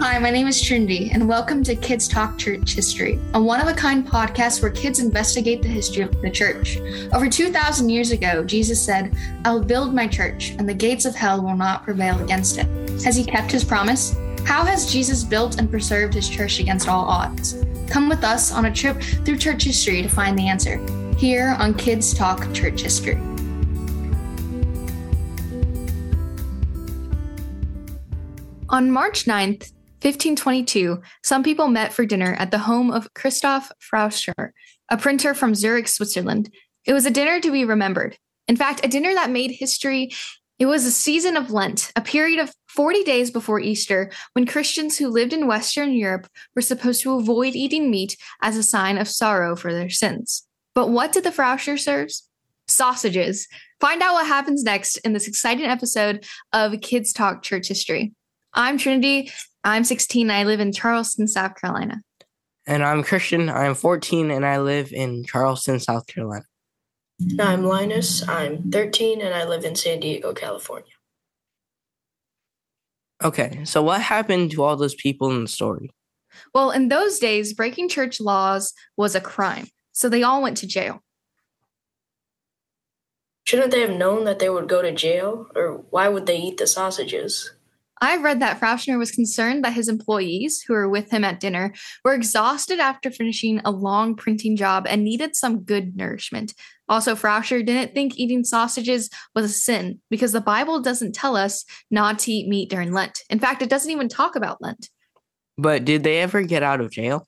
Hi, my name is Trinity, and welcome to Kids Talk Church History, a one of a kind podcast where kids investigate the history of the church. Over 2,000 years ago, Jesus said, I will build my church, and the gates of hell will not prevail against it. Has he kept his promise? How has Jesus built and preserved his church against all odds? Come with us on a trip through church history to find the answer, here on Kids Talk Church History. On March 9th, 1522, some people met for dinner at the home of Christoph Froschauer, a printer from Zurich, Switzerland. It was a dinner to be remembered. In fact, a dinner that made history. It was a season of Lent, a period of 40 days before Easter, when Christians who lived in Western Europe were supposed to avoid eating meat as a sign of sorrow for their sins. But what did the Froschauer serve? Sausages. Find out what happens next in this exciting episode of Kids Talk Church History. I'm Trinity, I'm 16. I live in Charleston, South Carolina. And I'm Christian. I'm 14 and I live in Charleston, South Carolina. I'm Linus. I'm 13 and I live in San Diego, California. Okay, so what happened to all those people in the story? Well, in those days, breaking church laws was a crime, so they all went to jail. Shouldn't they have known that they would go to jail? Or why would they eat the sausages? I read that Froschauer was concerned that his employees, who were with him at dinner, were exhausted after finishing a long printing job and needed some good nourishment. Also, Froschauer didn't think eating sausages was a sin because the Bible doesn't tell us not to eat meat during Lent. In fact, it doesn't even talk about Lent. But did they ever get out of jail?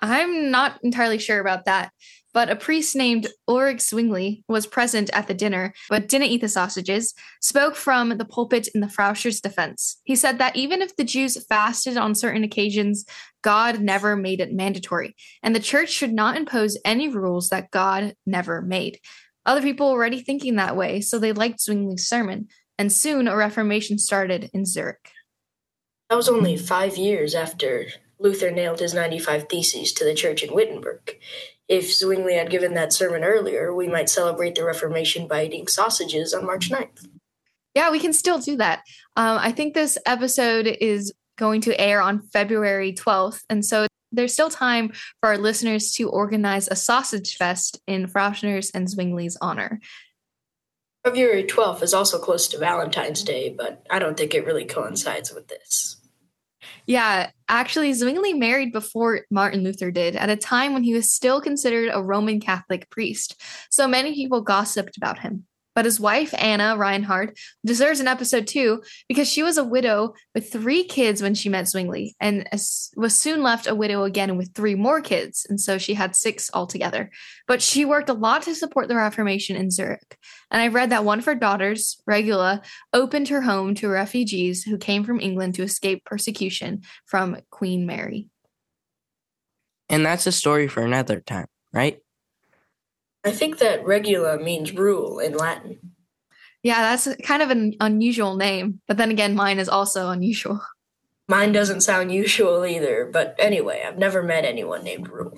I'm not entirely sure about that but a priest named Ulrich Zwingli was present at the dinner, but didn't eat the sausages, spoke from the pulpit in the Froschauer's defense. He said that even if the Jews fasted on certain occasions, God never made it mandatory, and the church should not impose any rules that God never made. Other people were already thinking that way, so they liked Zwingli's sermon, and soon a reformation started in Zurich. That was only five years after Luther nailed his 95 Theses to the church in Wittenberg if Zwingli had given that sermon earlier, we might celebrate the Reformation by eating sausages on March 9th. Yeah, we can still do that. Um, I think this episode is going to air on February 12th. And so there's still time for our listeners to organize a sausage fest in Froschauer's and Zwingli's honor. February 12th is also close to Valentine's Day, but I don't think it really coincides with this. Yeah, actually, Zwingli married before Martin Luther did, at a time when he was still considered a Roman Catholic priest. So many people gossiped about him. But his wife, Anna Reinhardt, deserves an episode too because she was a widow with three kids when she met Zwingli and was soon left a widow again with three more kids. And so she had six altogether. But she worked a lot to support the Reformation in Zurich. And I've read that one of her daughters, Regula, opened her home to refugees who came from England to escape persecution from Queen Mary. And that's a story for another time, right? I think that regula means rule in Latin. Yeah, that's kind of an unusual name, but then again, mine is also unusual. Mine doesn't sound usual either, but anyway, I've never met anyone named Rule.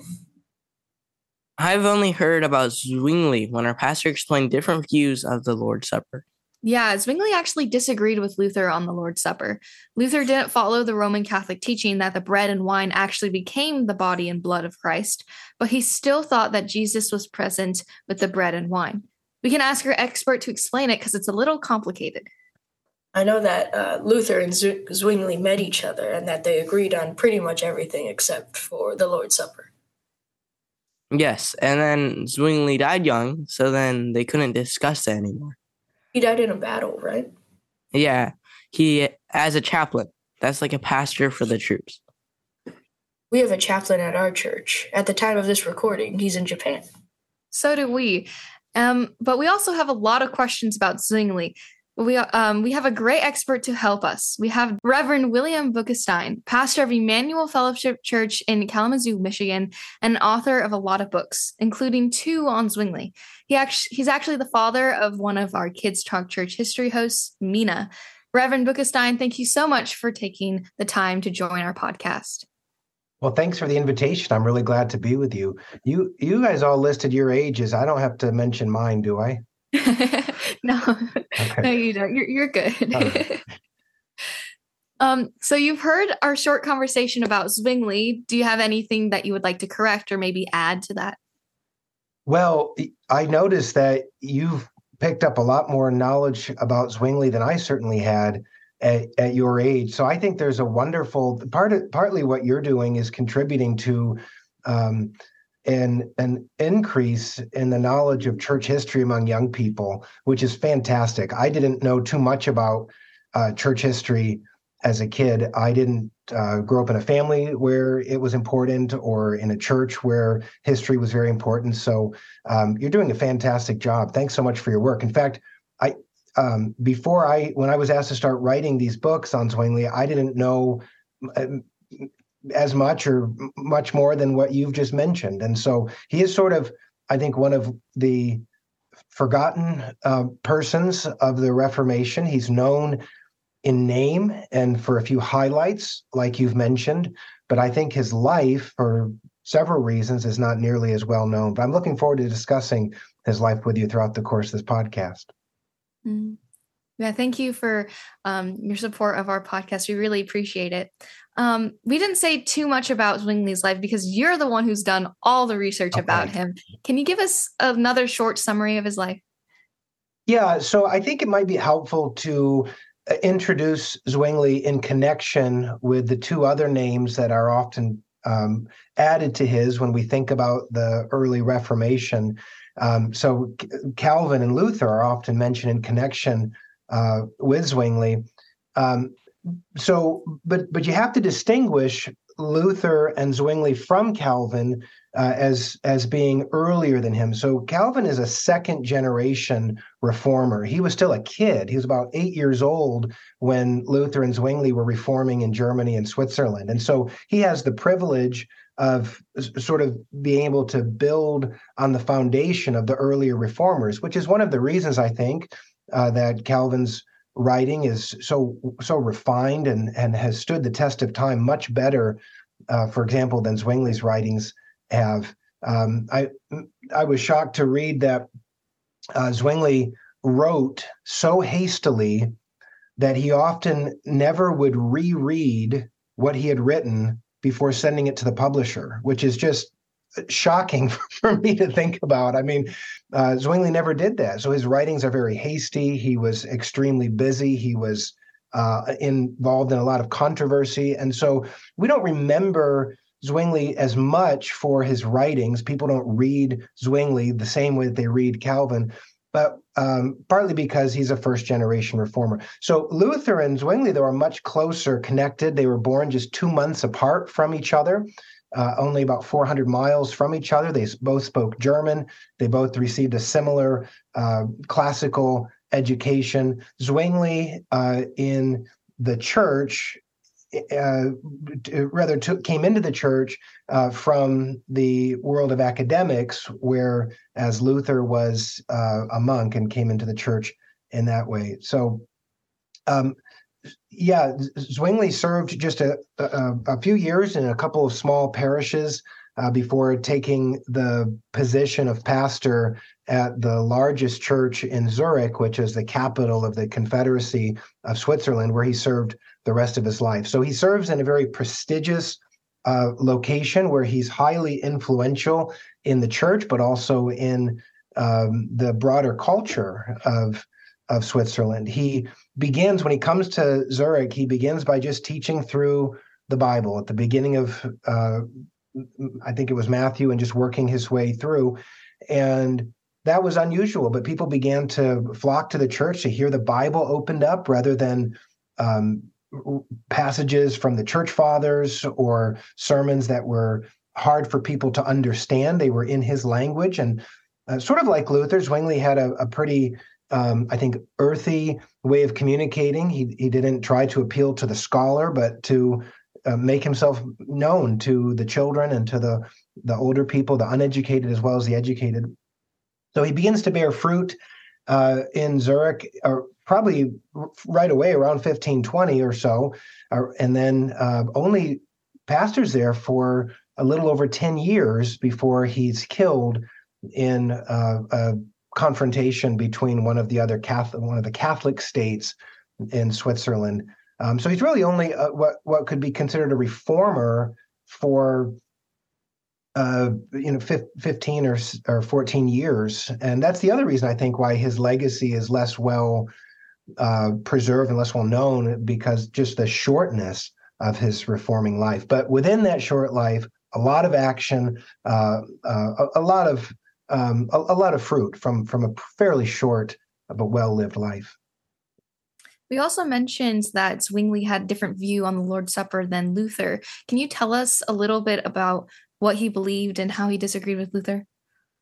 I've only heard about Zwingli when our pastor explained different views of the Lord's Supper. Yeah, Zwingli actually disagreed with Luther on the Lord's Supper. Luther didn't follow the Roman Catholic teaching that the bread and wine actually became the body and blood of Christ, but he still thought that Jesus was present with the bread and wine. We can ask our expert to explain it because it's a little complicated. I know that uh, Luther and Zwingli met each other and that they agreed on pretty much everything except for the Lord's Supper. Yes, and then Zwingli died young, so then they couldn't discuss it anymore. He died in a battle, right? Yeah, he as a chaplain. That's like a pastor for the troops. We have a chaplain at our church. At the time of this recording, he's in Japan. So do we. Um, but we also have a lot of questions about Zwingli. We um, we have a great expert to help us. We have Reverend William Boekestein, pastor of Immanuel Fellowship Church in Kalamazoo, Michigan, and author of a lot of books, including two on Zwingli. He actually he's actually the father of one of our Kids Talk Church history hosts, Mina. Reverend Boekestein, thank you so much for taking the time to join our podcast. Well, thanks for the invitation. I'm really glad to be with you. You you guys all listed your ages. I don't have to mention mine, do I? no, okay. no, you don't. You're you're good. Um, so you've heard our short conversation about Zwingli. Do you have anything that you would like to correct or maybe add to that? Well, I noticed that you've picked up a lot more knowledge about Zwingli than I certainly had at, at your age. So I think there's a wonderful part. Of, partly what you're doing is contributing to um, an an increase in the knowledge of church history among young people, which is fantastic. I didn't know too much about uh, church history as a kid. I didn't uh, grow up in a family where it was important or in a church where history was very important. So um, you're doing a fantastic job. Thanks so much for your work. In fact, I um, before I when I was asked to start writing these books on Zwingli, I didn't know as much or much more than what you've just mentioned. And so he is sort of, I think, one of the forgotten uh, persons of the Reformation. He's known in name and for a few highlights, like you've mentioned, but I think his life, for several reasons, is not nearly as well known. But I'm looking forward to discussing his life with you throughout the course of this podcast. Mm. Yeah, thank you for um, your support of our podcast. We really appreciate it. Um, we didn't say too much about Zwingli's life because you're the one who's done all the research okay. about him. Can you give us another short summary of his life? Yeah, so I think it might be helpful to uh, introduce Zwingli in connection with the two other names that are often um, added to his when we think about the early Reformation. Um, so Calvin and Luther are often mentioned in connection uh, with Zwingli. Um, so, but but you have to distinguish Luther and Zwingli from Calvin uh, as as being earlier than him. So Calvin is a second generation reformer. He was still a kid. He was about eight years old when Luther and Zwingli were reforming in Germany and Switzerland, and so he has the privilege of sort of being able to build on the foundation of the earlier reformers, which is one of the reasons I think uh, that Calvin's writing is so so refined and and has stood the test of time much better, uh, for example, than Zwingli's writings have. Um, I I was shocked to read that uh, Zwingli wrote so hastily that he often never would reread what he had written before sending it to the publisher, which is just shocking for me to think about. I mean, uh, Zwingli never did that. So his writings are very hasty. He was extremely busy. He was uh, involved in a lot of controversy. And so we don't remember Zwingli as much for his writings. People don't read Zwingli the same way that they read Calvin, but um, partly because he's a first generation reformer. So Luther and Zwingli, though, are much closer connected. They were born just two months apart from each other uh, only about 400 miles from each other. They both spoke German. They both received a similar uh, classical education. Zwingli uh, in the church, uh, rather took, came into the church uh, from the world of academics, where as Luther was uh, a monk and came into the church in that way. So. Um, yeah, Zwingli served just a, a, a, few years in a couple of small parishes uh, before taking the position of pastor at the largest church in Zurich, which is the capital of the Confederacy of Switzerland, where he served the rest of his life. So he serves in a very prestigious uh, location where he's highly influential in the church, but also in um, the broader culture of of Switzerland. He begins when he comes to Zurich. He begins by just teaching through the Bible at the beginning of, uh, I think it was Matthew, and just working his way through. And that was unusual, but people began to flock to the church to hear the Bible opened up rather than um, passages from the church fathers or sermons that were hard for people to understand. They were in his language. And uh, sort of like Luther, Zwingli had a, a pretty um, I think, earthy way of communicating. He he didn't try to appeal to the scholar, but to uh, make himself known to the children and to the the older people, the uneducated as well as the educated. So he begins to bear fruit uh, in Zurich, or probably right away around 1520 or so, and then uh, only pastors there for a little over 10 years before he's killed in uh, a confrontation between one of the other Catholic, one of the Catholic states in Switzerland Um, so he's really only a, what what could be considered a reformer for uh, you know 15 or or 14 years, and that's the other reason I think why his legacy is less well uh, preserved and less well known because just the shortness of his reforming life. But within that short life, a lot of action, uh, uh, a, a, lot of um, a, a, lot of fruit from from a fairly short but well lived life. We also mentioned that Zwingli had a different view on the Lord's Supper than Luther. Can you tell us a little bit about what he believed and how he disagreed with Luther?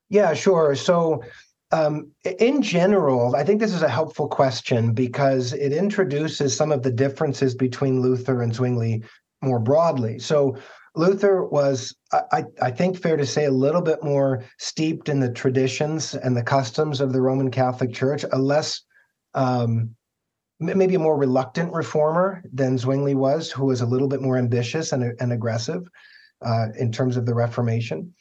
Yeah, sure. So um, in general, I think this is a helpful question because it introduces some of the differences between Luther and Zwingli more broadly. So, Luther was, I, I, think, fair to say, a little bit more steeped in the traditions and the customs of the Roman Catholic Church, a less, um, maybe a more reluctant reformer than Zwingli was, who was a little bit more ambitious and, and aggressive uh, in terms of the Reformation.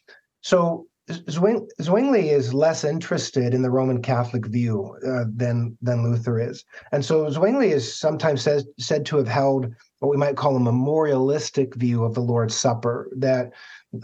So, Zwing, Zwingli is less interested in the Roman Catholic view uh, than than Luther is, and so Zwingli is sometimes says, said to have held what we might call a memorialistic view of the Lord's Supper. That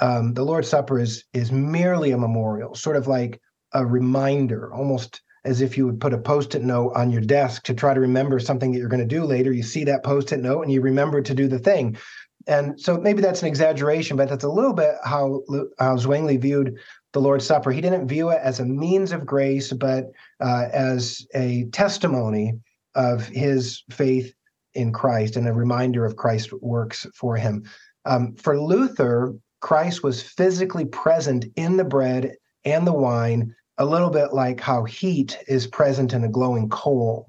um, the Lord's Supper is is merely a memorial, sort of like a reminder, almost as if you would put a post-it note on your desk to try to remember something that you're going to do later. You see that post-it note and you remember to do the thing and so maybe that's an exaggeration, but that's a little bit how, how Zwingli viewed the Lord's Supper. He didn't view it as a means of grace, but uh, as a testimony of his faith in Christ and a reminder of Christ's works for him. Um, for Luther, Christ was physically present in the bread and the wine, a little bit like how heat is present in a glowing coal.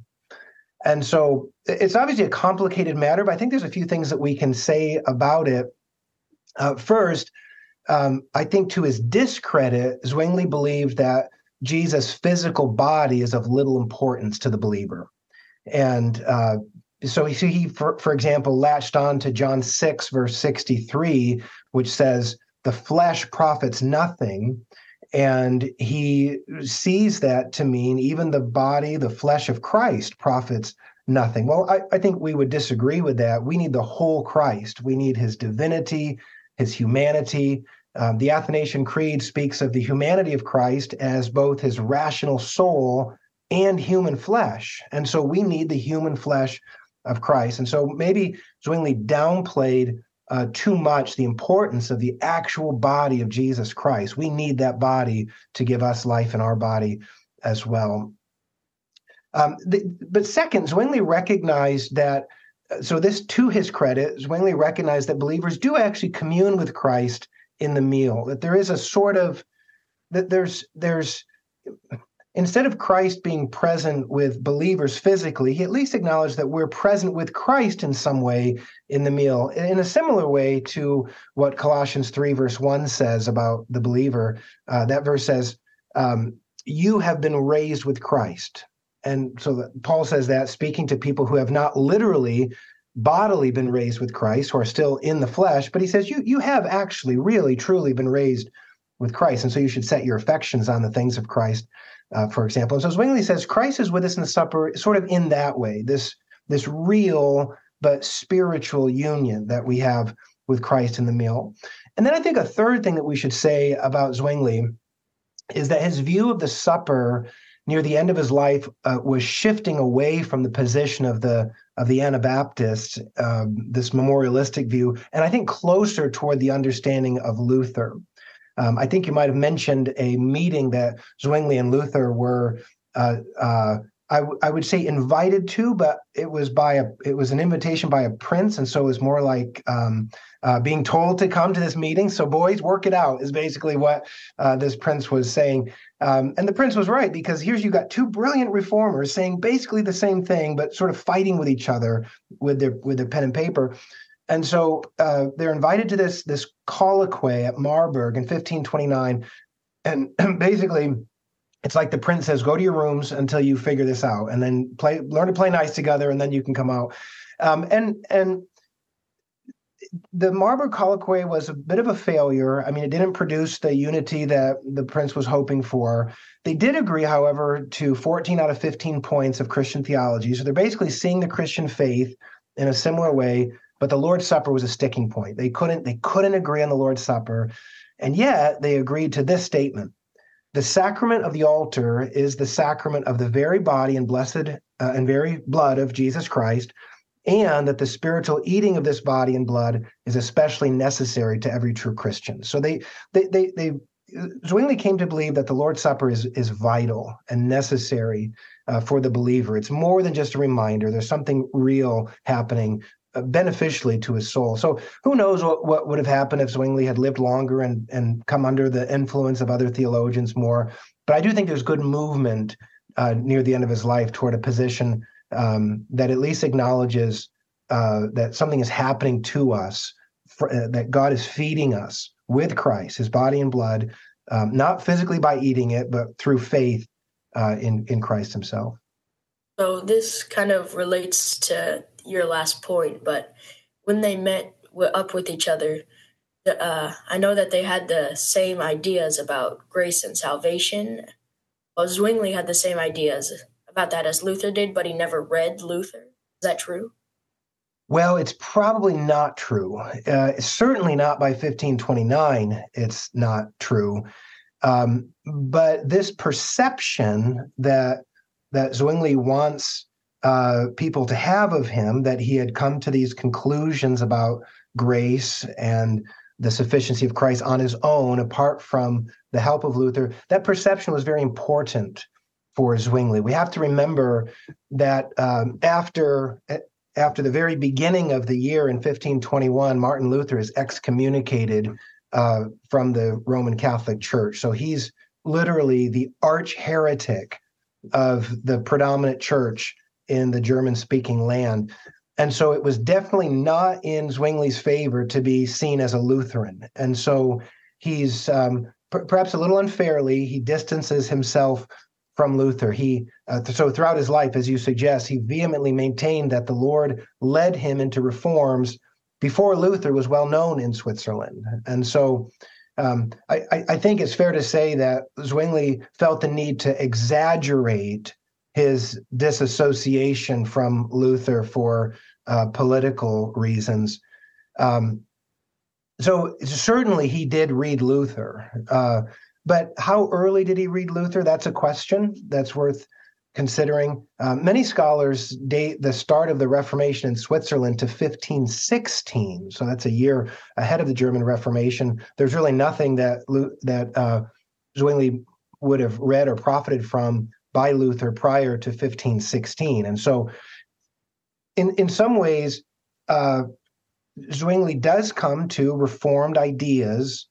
And so it's obviously a complicated matter, but I think there's a few things that we can say about it. Uh, first, um, I think to his discredit, Zwingli believed that Jesus' physical body is of little importance to the believer. And uh, so he, he for, for example, latched on to John 6, verse 63, which says, The flesh profits nothing. And he sees that to mean even the body, the flesh of Christ profits nothing. Well, I, I think we would disagree with that. We need the whole Christ. We need his divinity, his humanity. Um, the Athanasian Creed speaks of the humanity of Christ as both his rational soul and human flesh. And so we need the human flesh of Christ. And so maybe Zwingli downplayed uh, too much the importance of the actual body of Jesus Christ. We need that body to give us life in our body as well. Um, the, but second, Zwingli recognized that, uh, so this to his credit, Zwingli recognized that believers do actually commune with Christ in the meal, that there is a sort of, that there's, there's, instead of Christ being present with believers physically, he at least acknowledged that we're present with Christ in some way in the meal, in a similar way to what Colossians 3, verse 1 says about the believer. Uh, that verse says, um, You have been raised with Christ. And so Paul says that speaking to people who have not literally bodily been raised with Christ, who are still in the flesh, but he says, You you have actually really truly been raised with Christ. And so you should set your affections on the things of Christ uh, for example. And so Zwingli says Christ is with us in the supper, sort of in that way, this this real but spiritual union that we have with Christ in the meal. And then I think a third thing that we should say about Zwingli is that his view of the supper near the end of his life uh, was shifting away from the position of the of the Anabaptists, um, this memorialistic view, and I think closer toward the understanding of Luther. Um, I think you might have mentioned a meeting that Zwingli and Luther were, uh, uh, I, w- I would say invited to, but it was by a it was an invitation by a prince, and so it was more like um, uh, being told to come to this meeting. So boys, work it out is basically what uh, this prince was saying, um, and the prince was right because here's you got two brilliant reformers saying basically the same thing, but sort of fighting with each other with their with their pen and paper. And so uh, they're invited to this this colloquy at Marburg in 1529, and basically, it's like the prince says, "Go to your rooms until you figure this out, and then play, learn to play nice together, and then you can come out." Um, and and the Marburg colloquy was a bit of a failure. I mean, it didn't produce the unity that the prince was hoping for. They did agree, however, to 14 out of 15 points of Christian theology. So they're basically seeing the Christian faith in a similar way, but the Lord's Supper was a sticking point. They couldn't they couldn't agree on the Lord's Supper, and yet they agreed to this statement: the sacrament of the altar is the sacrament of the very body and blessed uh, and very blood of Jesus Christ, and that the spiritual eating of this body and blood is especially necessary to every true Christian. So they they they they Zwingli came to believe that the Lord's Supper is is vital and necessary uh, for the believer. It's more than just a reminder. There's something real happening beneficially to his soul. So who knows what, what would have happened if Zwingli had lived longer and and come under the influence of other theologians more. But I do think there's good movement uh, near the end of his life toward a position um, that at least acknowledges uh, that something is happening to us, for, uh, that God is feeding us with Christ, His body and blood, um, not physically by eating it, but through faith uh, in in Christ Himself. So this kind of relates to your last point, but when they met up with each other, uh, I know that they had the same ideas about grace and salvation. Well, Zwingli had the same ideas about that as Luther did, but he never read Luther. Is that true? Well, it's probably not true. Uh, certainly not by 1529. It's not true. Um, but this perception that that Zwingli wants uh, people to have of him, that he had come to these conclusions about grace and the sufficiency of Christ on his own, apart from the help of Luther, that perception was very important for Zwingli. We have to remember that um, after after the very beginning of the year in 1521, Martin Luther is excommunicated uh, from the Roman Catholic Church. So he's literally the arch heretic of the predominant church in the German speaking land. And so it was definitely not in Zwingli's favor to be seen as a Lutheran. And so he's um, perhaps a little unfairly, he distances himself from Luther. He uh, so throughout his life, as you suggest, he vehemently maintained that the Lord led him into reforms before Luther was well known in Switzerland, and so. Um, I, I think it's fair to say that Zwingli felt the need to exaggerate his disassociation from Luther for uh, political reasons. Um, so certainly he did read Luther. Uh, but how early did he read Luther? That's a question that's worth considering. Uh, many scholars date the start of the Reformation in Switzerland to 1516, so that's a year ahead of the German Reformation. There's really nothing that that uh, Zwingli would have read or profited from by Luther prior to 1516, and so in in some ways, uh, Zwingli does come to Reformed ideas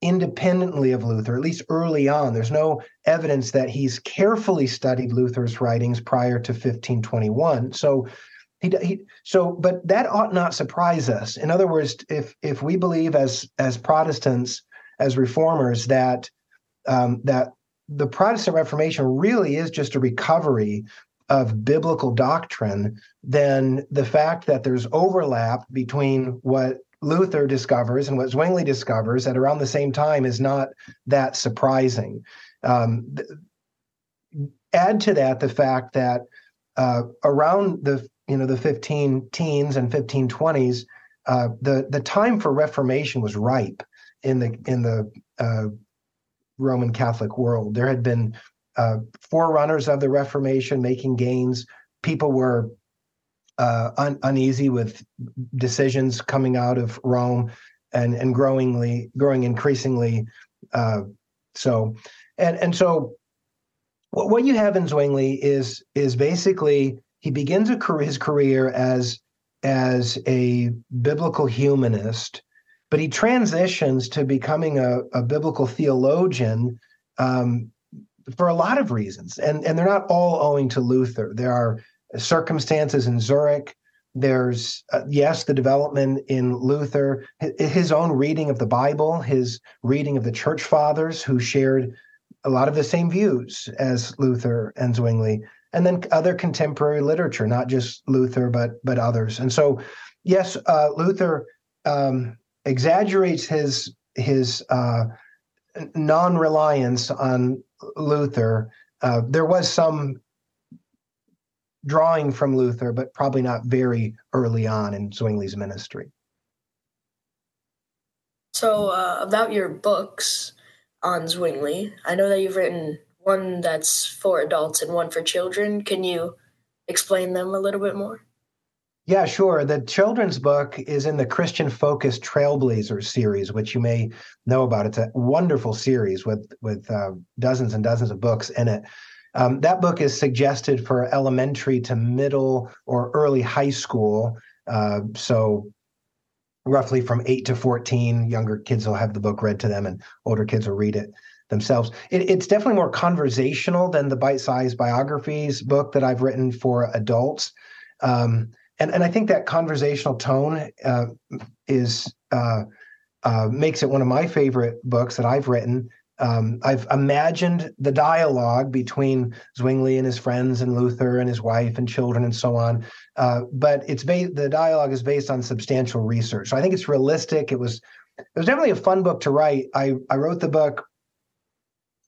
independently of Luther, at least early on. There's no evidence that he's carefully studied Luther's writings prior to 1521. So he, he, so but that ought not surprise us. In other words, if if we believe as as Protestants, as reformers, that um, that the Protestant Reformation really is just a recovery of biblical doctrine, then the fact that there's overlap between what Luther discovers and what Zwingli discovers at around the same time is not that surprising. Um, th- add to that the fact that uh, around the you know the 15 teens and 1520s, uh, the the time for Reformation was ripe in the in the uh, Roman Catholic world. There had been uh, forerunners of the Reformation making gains. People were uh, un- uneasy with decisions coming out of Rome and and growingly growing increasingly uh, so and and so what, what you have in Zwingli is is basically he begins career, his career as as a biblical humanist but he transitions to becoming a, a biblical theologian um, for a lot of reasons and and they're not all owing to Luther there are circumstances in Zurich. There's, uh, yes, the development in Luther, his own reading of the Bible, his reading of the church fathers who shared a lot of the same views as Luther and Zwingli, and then other contemporary literature, not just Luther, but but others. And so, yes, uh, Luther um, exaggerates his his uh, non-reliance on Luther. Uh, there was some drawing from Luther, but probably not very early on in Zwingli's ministry. So, uh, about your books on Zwingli, I know that you've written one that's for adults and one for children. Can you explain them a little bit more? Yeah, sure. The children's book is in the Christian Focus Trailblazers series, which you may know about. It's a wonderful series with with uh, dozens and dozens of books in it. Um, that book is suggested for elementary to middle or early high school. Uh, so, roughly from eight to fourteen, younger kids will have the book read to them, and older kids will read it themselves. It, it's definitely more conversational than the bite-sized biographies book that I've written for adults. Um, and and I think that conversational tone uh, is uh, uh, makes it one of my favorite books that I've written. Um, I've imagined the dialogue between Zwingli and his friends, and Luther and his wife and children, and so on. Uh, but it's based the dialogue is based on substantial research, so I think it's realistic. It was it was definitely a fun book to write. I I wrote the book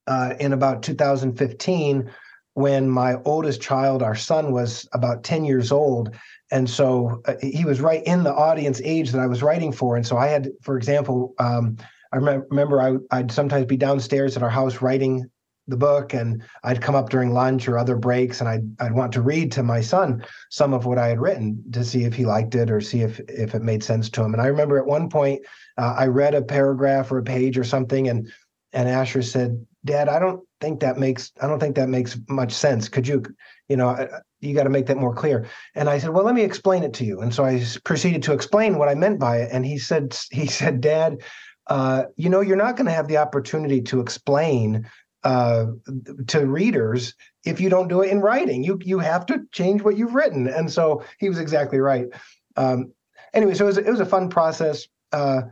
uh, in about 2015 when my oldest child, our son, was about 10 years old and so uh, he was right in the audience age that I was writing for. And so I had, for example, um, I remember I, I'd sometimes be downstairs at our house writing the book, and I'd come up during lunch or other breaks, and I'd I'd want to read to my son some of what I had written to see if he liked it or see if if it made sense to him. And I remember at one point uh, I read a paragraph or a page or something, and and Asher said, "Dad, I don't think that makes I don't think that makes much sense. Could you, you know, you got to make that more clear. And I said, well, let me explain it to you. And so I proceeded to explain what I meant by it. And he said, he said, Dad, uh, you know, you're not going to have the opportunity to explain uh, to readers if you don't do it in writing. You you have to change what you've written. And so he was exactly right. Um, anyway, so it was, it was a fun process. Uh,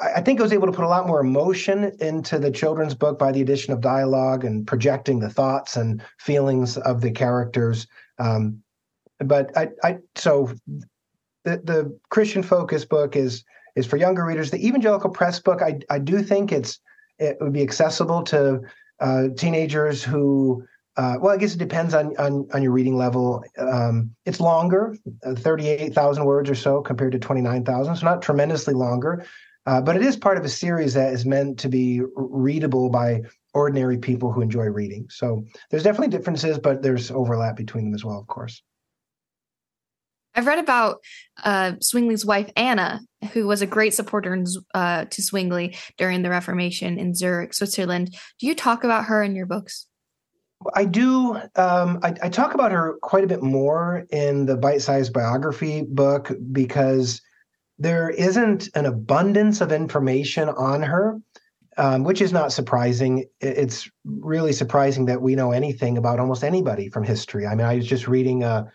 I think I was able to put a lot more emotion into the children's book by the addition of dialogue and projecting the thoughts and feelings of the characters. Um, but I, I, so the the Christian focus book is is for younger readers. The Evangelical Press book, I I do think it's it would be accessible to uh, teenagers who. Uh, well, I guess it depends on on, on your reading level. Um, it's longer, uh, thirty eight thousand words or so compared to twenty nine thousand, so not tremendously longer. Uh, but it is part of a series that is meant to be readable by ordinary people who enjoy reading. So there's definitely differences, but there's overlap between them as well, of course. I've read about uh, Zwingli's wife Anna, who was a great supporter in, uh, to Zwingli during the Reformation in Zurich, Switzerland. Do you talk about her in your books? I do. Um, I, I, talk about her quite a bit more in the bite-sized biography book because there isn't an abundance of information on her um, which is not surprising. It's really surprising that we know anything about almost anybody from history. I mean, I was just reading a,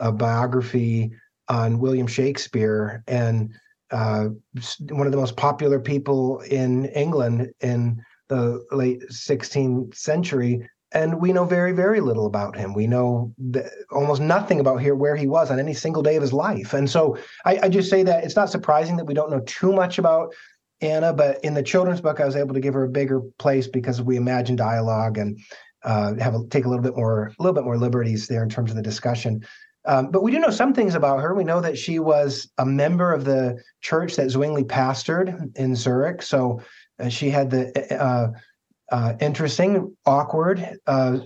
a biography on William Shakespeare, and uh, one of the most popular people in England in the late 16th century. And we know very, very little about him. We know almost nothing about here where he was on any single day of his life. And so I, I just say that it's not surprising that we don't know too much about Anna, but in the children's book, I was able to give her a bigger place because we imagine dialogue and uh, have a, take a little bit more a little bit more liberties there in terms of the discussion. Um, but we do know some things about her. We know that she was a member of the church that Zwingli pastored in Zurich. So uh, she had the uh, uh interesting, awkward uh,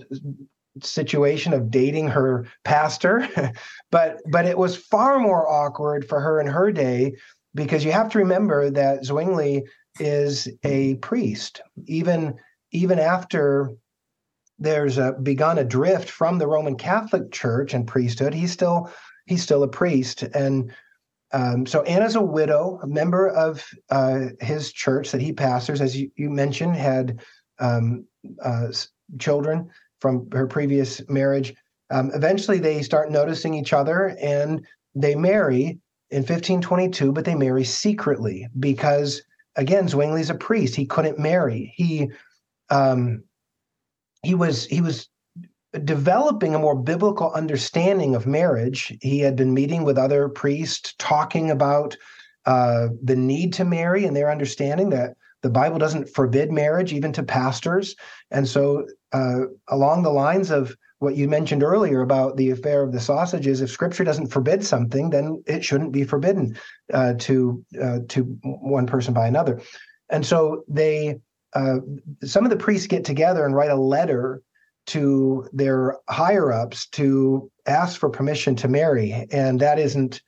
situation of dating her pastor, but but it was far more awkward for her in her day because you have to remember that Zwingli is a priest. Even even after there's a, begun a drift from the Roman Catholic Church and priesthood, he's still he's still a priest. And um, so Anna's a widow, a member of uh, his church that he pastors, as you, you mentioned, had um, uh, children from her previous marriage. Um, eventually, they start noticing each other and they marry in 1522, but they marry secretly because, again, Zwingli's a priest. He couldn't marry. He um, he was he was developing a more biblical understanding of marriage. He had been meeting with other priests, talking about uh, the need to marry and their understanding that the Bible doesn't forbid marriage even to pastors. And so, uh, along the lines of what you mentioned earlier about the affair of the sausages. If Scripture doesn't forbid something, then it shouldn't be forbidden uh, to uh, to one person by another. And so they, uh, some of the priests get together and write a letter to their higher ups to ask for permission to marry, and that isn't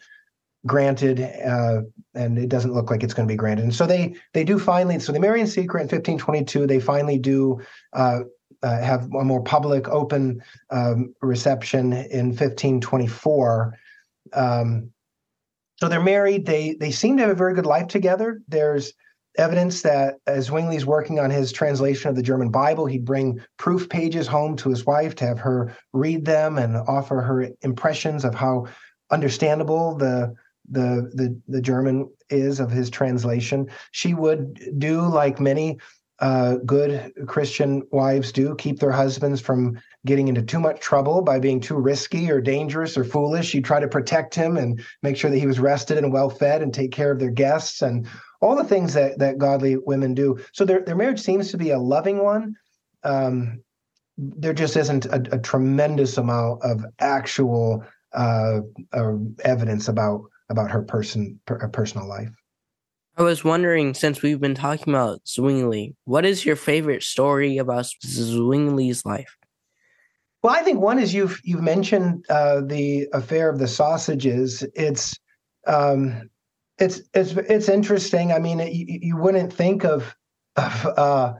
granted, uh, and it doesn't look like it's going to be granted. And so they they do finally. So they marry in secret in 1522. They finally do. Uh, uh, have a more public, open um, reception in 1524. Um, so they're married. They they seem to have a very good life together. There's evidence that as Zwingli's working on his translation of the German Bible, he'd bring proof pages home to his wife to have her read them and offer her impressions of how understandable the the the, the German is of his translation. She would do like many uh, good Christian wives do keep their husbands from getting into too much trouble by being too risky or dangerous or foolish. You try to protect him and make sure that he was rested and well fed and take care of their guests and all the things that that godly women do. So their their marriage seems to be a loving one. Um, there just isn't a, a, tremendous amount of actual uh, uh, evidence about about her person her personal life. I was wondering, since we've been talking about Zwingli, what is your favorite story about Zwingli's life? Well, I think one is you've you've mentioned uh, the affair of the sausages. It's um, it's it's it's interesting. I mean, it, you, you wouldn't think of of uh,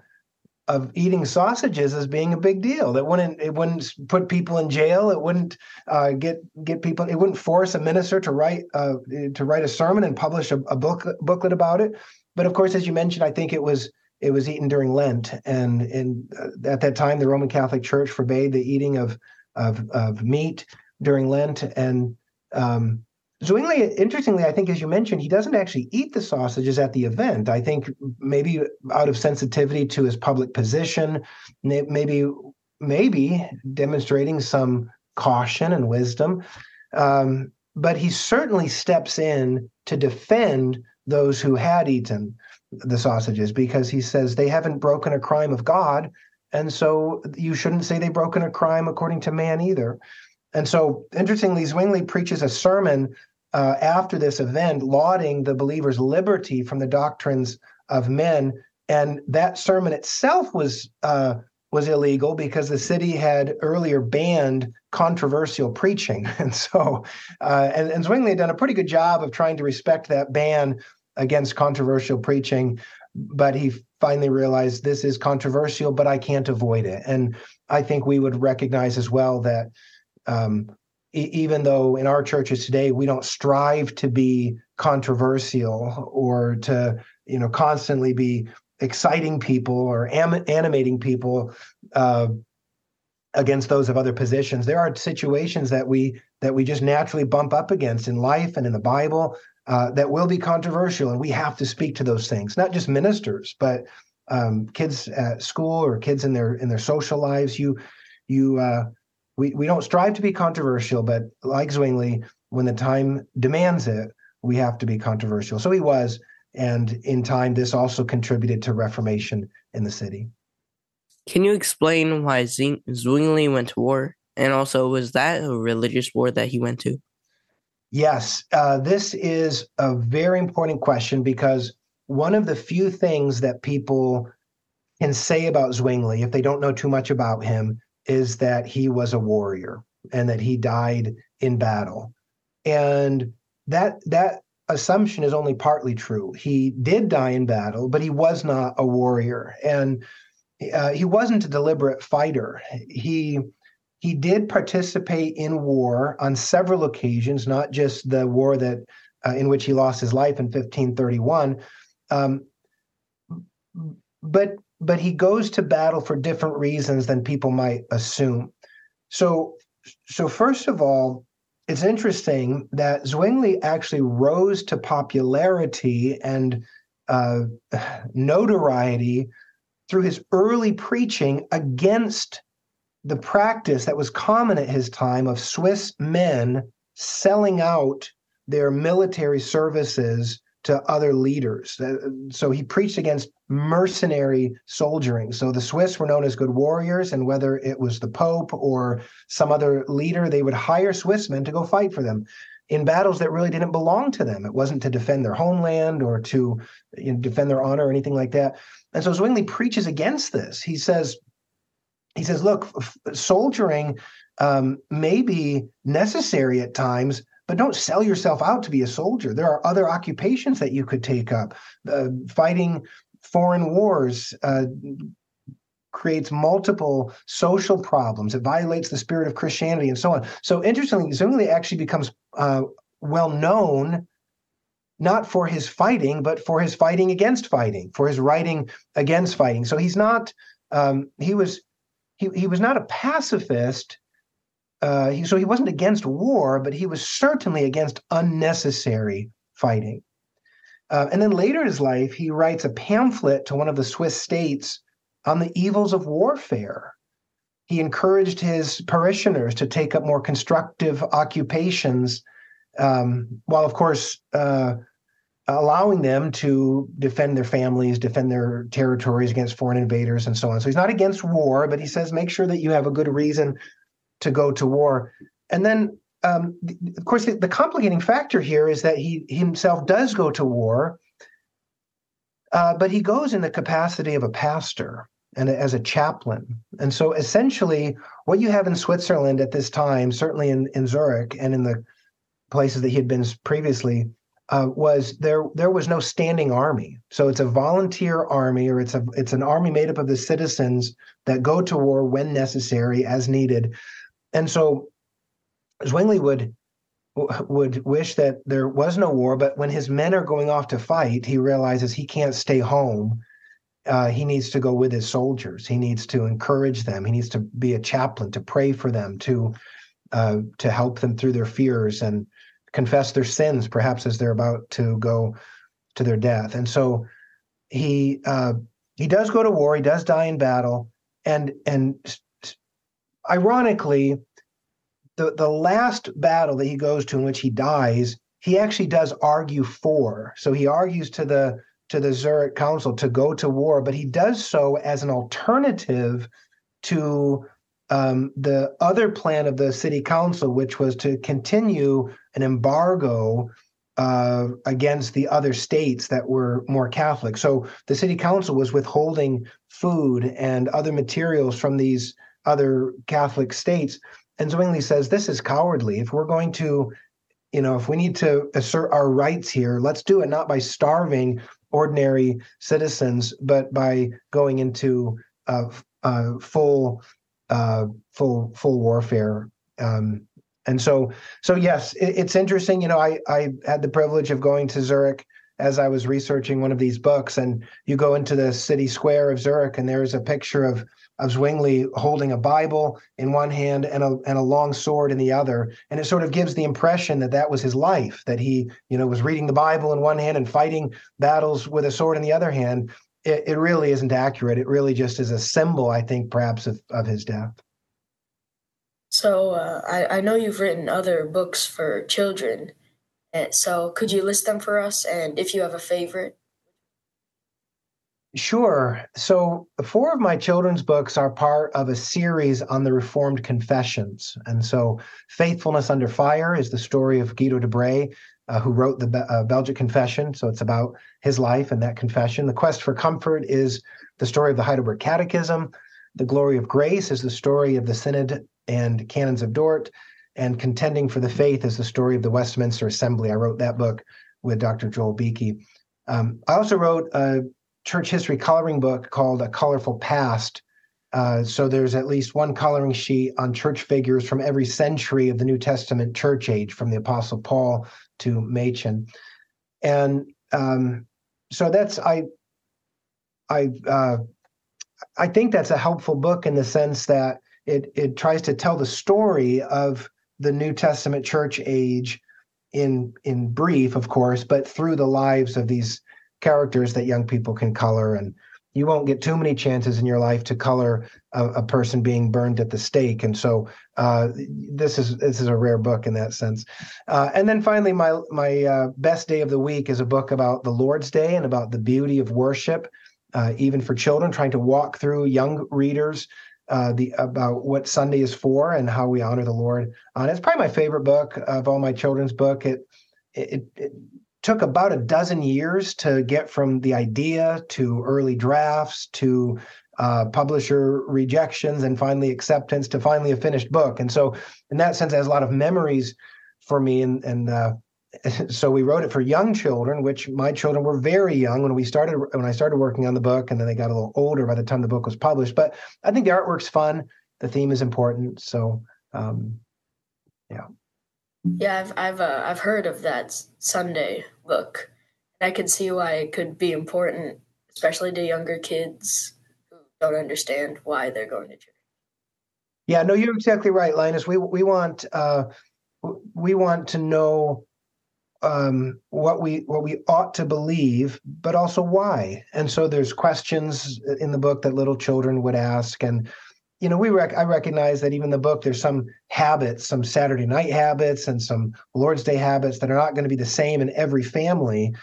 of eating sausages as being a big deal. That wouldn't it wouldn't put people in jail. It wouldn't uh, get get people. It wouldn't force a minister to write uh, to write a sermon and publish a, a book booklet about it. But of course, as you mentioned, I think it was it was eaten during Lent, and in uh, at that time, the Roman Catholic Church forbade the eating of of, of meat during Lent, and um, Zwingli, interestingly, I think, as you mentioned, he doesn't actually eat the sausages at the event. I think maybe out of sensitivity to his public position, maybe maybe demonstrating some caution and wisdom. Um, but he certainly steps in to defend those who had eaten the sausages because he says they haven't broken a crime of God. And so you shouldn't say they've broken a crime according to man either. And so, interestingly, Zwingli preaches a sermon uh, after this event, lauding the believer's liberty from the doctrines of men. And that sermon itself was uh, was illegal because the city had earlier banned controversial preaching, and so uh, and, and Zwingli had done a pretty good job of trying to respect that ban against controversial preaching, but he finally realized this is controversial, but I can't avoid it. And I think we would recognize as well that um, even though in our churches today we don't strive to be controversial or to you know constantly be exciting people or am- animating people uh, against those of other positions. There are situations that we that we just naturally bump up against in life and in the bible uh, that will be controversial and we have to speak to those things. Not just ministers but um, kids at school or kids in their in their social lives. You you uh, we, we don't strive to be controversial, but like Zwingli, when the time demands it, we have to be controversial. So he was, and in time, this also contributed to Reformation in the city. Can you explain why Zwingli went to war? And also, was that a religious war that he went to? Yes, uh, this is a very important question because one of the few things that people can say about Zwingli, if they don't know too much about him, is that he was a warrior and that he died in battle. And that that assumption is only partly true. He did die in battle, but he was not a warrior, and uh, he wasn't a deliberate fighter. He he did participate in war on several occasions, not just the war that uh, in which he lost his life in 1531. Um, but but he goes to battle for different reasons than people might assume. So, so first of all, it's interesting that Zwingli actually rose to popularity and uh, notoriety through his early preaching against the practice that was common at his time of Swiss men selling out their military services to other leaders. Uh, so he preached against mercenary soldiering. So the Swiss were known as good warriors, and whether it was the Pope or some other leader, they would hire Swiss men to go fight for them in battles that really didn't belong to them. It wasn't to defend their homeland or to you know, defend their honor or anything like that. And so Zwingli preaches against this. He says, he says, look, f- soldiering um, may be necessary at times, but don't sell yourself out to be a soldier. There are other occupations that you could take up. Uh, fighting foreign wars uh, creates multiple social problems. It violates the spirit of Christianity and so on. So interestingly, Zwingli actually becomes uh, well known not for his fighting, but for his fighting against fighting, for his writing against fighting. So he's not. Um, he was he he was not a pacifist uh, he, so he wasn't against war, but he was certainly against unnecessary fighting. Uh, and then later in his life, he writes a pamphlet to one of the Swiss states on the evils of warfare. He encouraged his parishioners to take up more constructive occupations, um, while, of course, uh, allowing them to defend their families, defend their territories against foreign invaders, and so on. So he's not against war, but he says make sure that you have a good reason to go to war. And then, um, of course, the, the, complicating factor here is that he himself does go to war, uh, but he goes in the capacity of a pastor and as a chaplain. And so, essentially, what you have in Switzerland at this time, certainly in, in Zurich and in the places that he had been previously, uh, was there there was no standing army. So it's a volunteer army, or it's a it's an army made up of the citizens that go to war when necessary, as needed. And so Zwingli would would wish that there was no war, but when his men are going off to fight, he realizes he can't stay home. Uh, he needs to go with his soldiers. He needs to encourage them. He needs to be a chaplain to pray for them, to uh, to help them through their fears and confess their sins, perhaps as they're about to go to their death. And so he uh, he does go to war. He does die in battle, and and ironically, the, the last battle that he goes to in which he dies, he actually does argue for. So he argues to the to the Zurich Council to go to war, but he does so as an alternative to um, the other plan of the city council, which was to continue an embargo uh, against the other states that were more Catholic. So the city council was withholding food and other materials from these other Catholic states. And Zwingli says this is cowardly. If we're going to, you know, if we need to assert our rights here, let's do it not by starving ordinary citizens, but by going into uh, uh, full, uh, full, full warfare. Um, and so, so yes, it, it's interesting. You know, I I had the privilege of going to Zurich as I was researching one of these books, and you go into the city square of Zurich, and there's a picture of of Zwingli holding a Bible in one hand and a, and a long sword in the other. And it sort of gives the impression that that was his life, that he, you know, was reading the Bible in one hand and fighting battles with a sword in the other hand. It, it really isn't accurate. It really just is a symbol, I think, perhaps, of, of his death. So uh, I, I know you've written other books for children. So could you list them for us? And if you have a favorite? Sure. So, four of my children's books are part of a series on the Reformed Confessions. And so, Faithfulness Under Fire is the story of Guido de Bray, uh, who wrote the uh, Belgic Confession. So, it's about his life and that confession. The Quest for Comfort is the story of the Heidelberg Catechism. The Glory of Grace is the story of the Synod and Canons of Dort. And Contending for the Faith is the story of the Westminster Assembly. I wrote that book with Dr. Joel Beeke. Um, I also wrote a church history coloring book called A Colorful Past. Uh, so there's at least one coloring sheet on church figures from every century of the New Testament church age, from the Apostle Paul to Machen. And um, so that's I I uh, I think that's a helpful book in the sense that it it tries to tell the story of the New Testament church age in in brief, of course, but through the lives of these characters that young people can color and you won't get too many chances in your life to color a, a person being burned at the stake. And so uh, this is this is a rare book in that sense. Uh, and then finally, my my uh, best day of the week is a book about the Lord's Day and about the beauty of worship, uh, even for children. Trying to walk through young readers uh, the about what Sunday is for and how we honor the Lord. Uh, it's probably my favorite book of all my children's book. It it, it took about a dozen years to get from the idea to early drafts to uh, publisher rejections and finally acceptance to finally a finished book. And so, in that sense, it has a lot of memories for me. And, and uh, so we wrote it for young children, which my children were very young when we started when I started working on the book, and then they got a little older by the time the book was published. But I think the artwork's fun. The theme is important. So, um, yeah. Yeah, I've I've uh, I've heard of that Sunday book. I can see why it could be important, especially to younger kids who don't understand why they're going to church. Yeah, no, you're exactly right, Linus. We we want uh, we want to know um, what we what we ought to believe, but also why. And so there's questions in the book that little children would ask, and you know, we rec- I recognize that even the book, there's some habits, some Saturday night habits, and some Lord's Day habits that are not going to be the same in every family.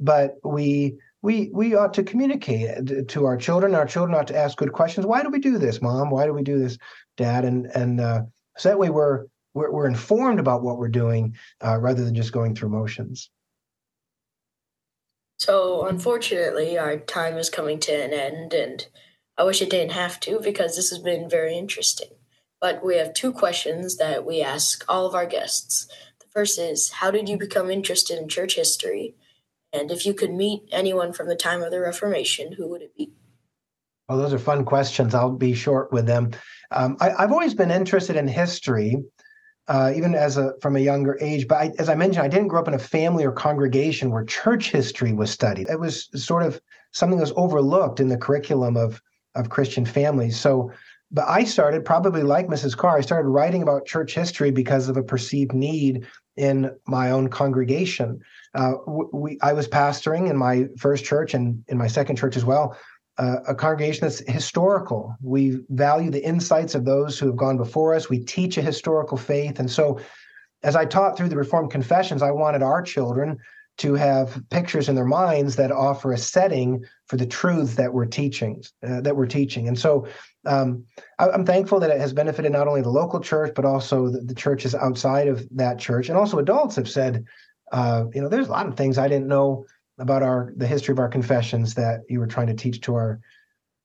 But we we we ought to communicate to our children. Our children ought to ask good questions. Why do we do this, Mom? Why do we do this, Dad? And and uh, so that way we're we're, we're informed about what we're doing uh, rather than just going through motions. So unfortunately, our time is coming to an end, and I wish it didn't have to because this has been very interesting. But we have two questions that we ask all of our guests. The first is How did you become interested in church history? And if you could meet anyone from the time of the Reformation, who would it be? Well, those are fun questions. I'll be short with them. Um, I, have always been interested in history, uh, even as a from a younger age. But I, as I mentioned, I didn't grow up in a family or congregation where church history was studied. It was sort of something that was overlooked in the curriculum of of Christian families. So, but I started probably like Mrs. Carr. I started writing about church history because of a perceived need in my own congregation. Uh, we, I was pastoring in my first church and in my second church as well, uh, a congregation that's historical. We value the insights of those who have gone before us. We teach a historical faith. And so, as I taught through the Reformed Confessions, I wanted our children to have pictures in their minds that offer a setting for the truths that we're teaching uh, that we're teaching. And so um, I, am thankful that it has benefited not only the local church but also the, the churches outside of that church. And also adults have said uh, you know there's a lot of things i didn't know about our the history of our confessions that you were trying to teach to our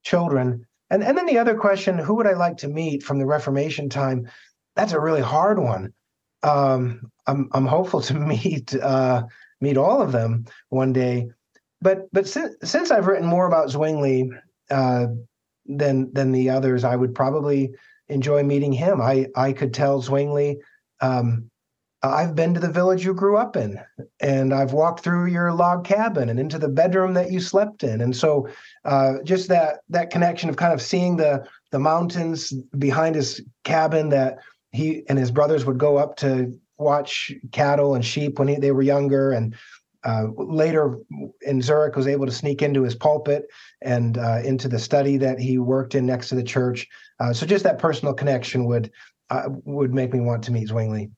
children. And and then the other question who would i like to meet from the reformation time? That's a really hard one. Um, I'm, I'm hopeful to meet uh, meet all of them one day. But but since since I've written more about Zwingli uh, than than the others, I would probably enjoy meeting him. I I could tell Zwingli, um, I've been to the village you grew up in, and I've walked through your log cabin and into the bedroom that you slept in, and so uh, just that that connection of kind of seeing the the mountains behind his cabin that he and his brothers would go up to watch cattle and sheep when he, they were younger and uh, later in Zurich was able to sneak into his pulpit and uh, into the study that he worked in next to the church. Uh, so just that personal connection would uh, would make me want to meet Zwingli.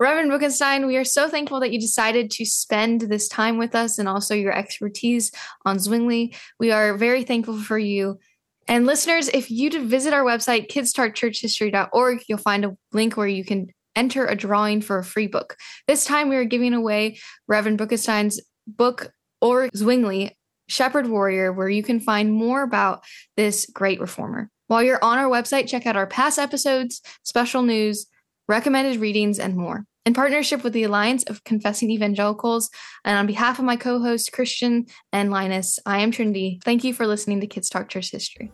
Reverend Boekestein, we are so thankful that you decided to spend this time with us and also your expertise on Zwingli. We are very thankful for you. And listeners, if you visit our website, kidstalkchurchhistory.org, you'll find a link where you can enter a drawing for a free book. This time we are giving away Reverend Boekestein's book or Zwingli, Shepherd Warrior, where you can find more about this great reformer. While you're on our website, check out our past episodes, special news, recommended readings, and more. In partnership with the Alliance of Confessing Evangelicals, and on behalf of my co hosts, Christian and Linus, I am Trinity. Thank you for listening to Kids Talk Church History.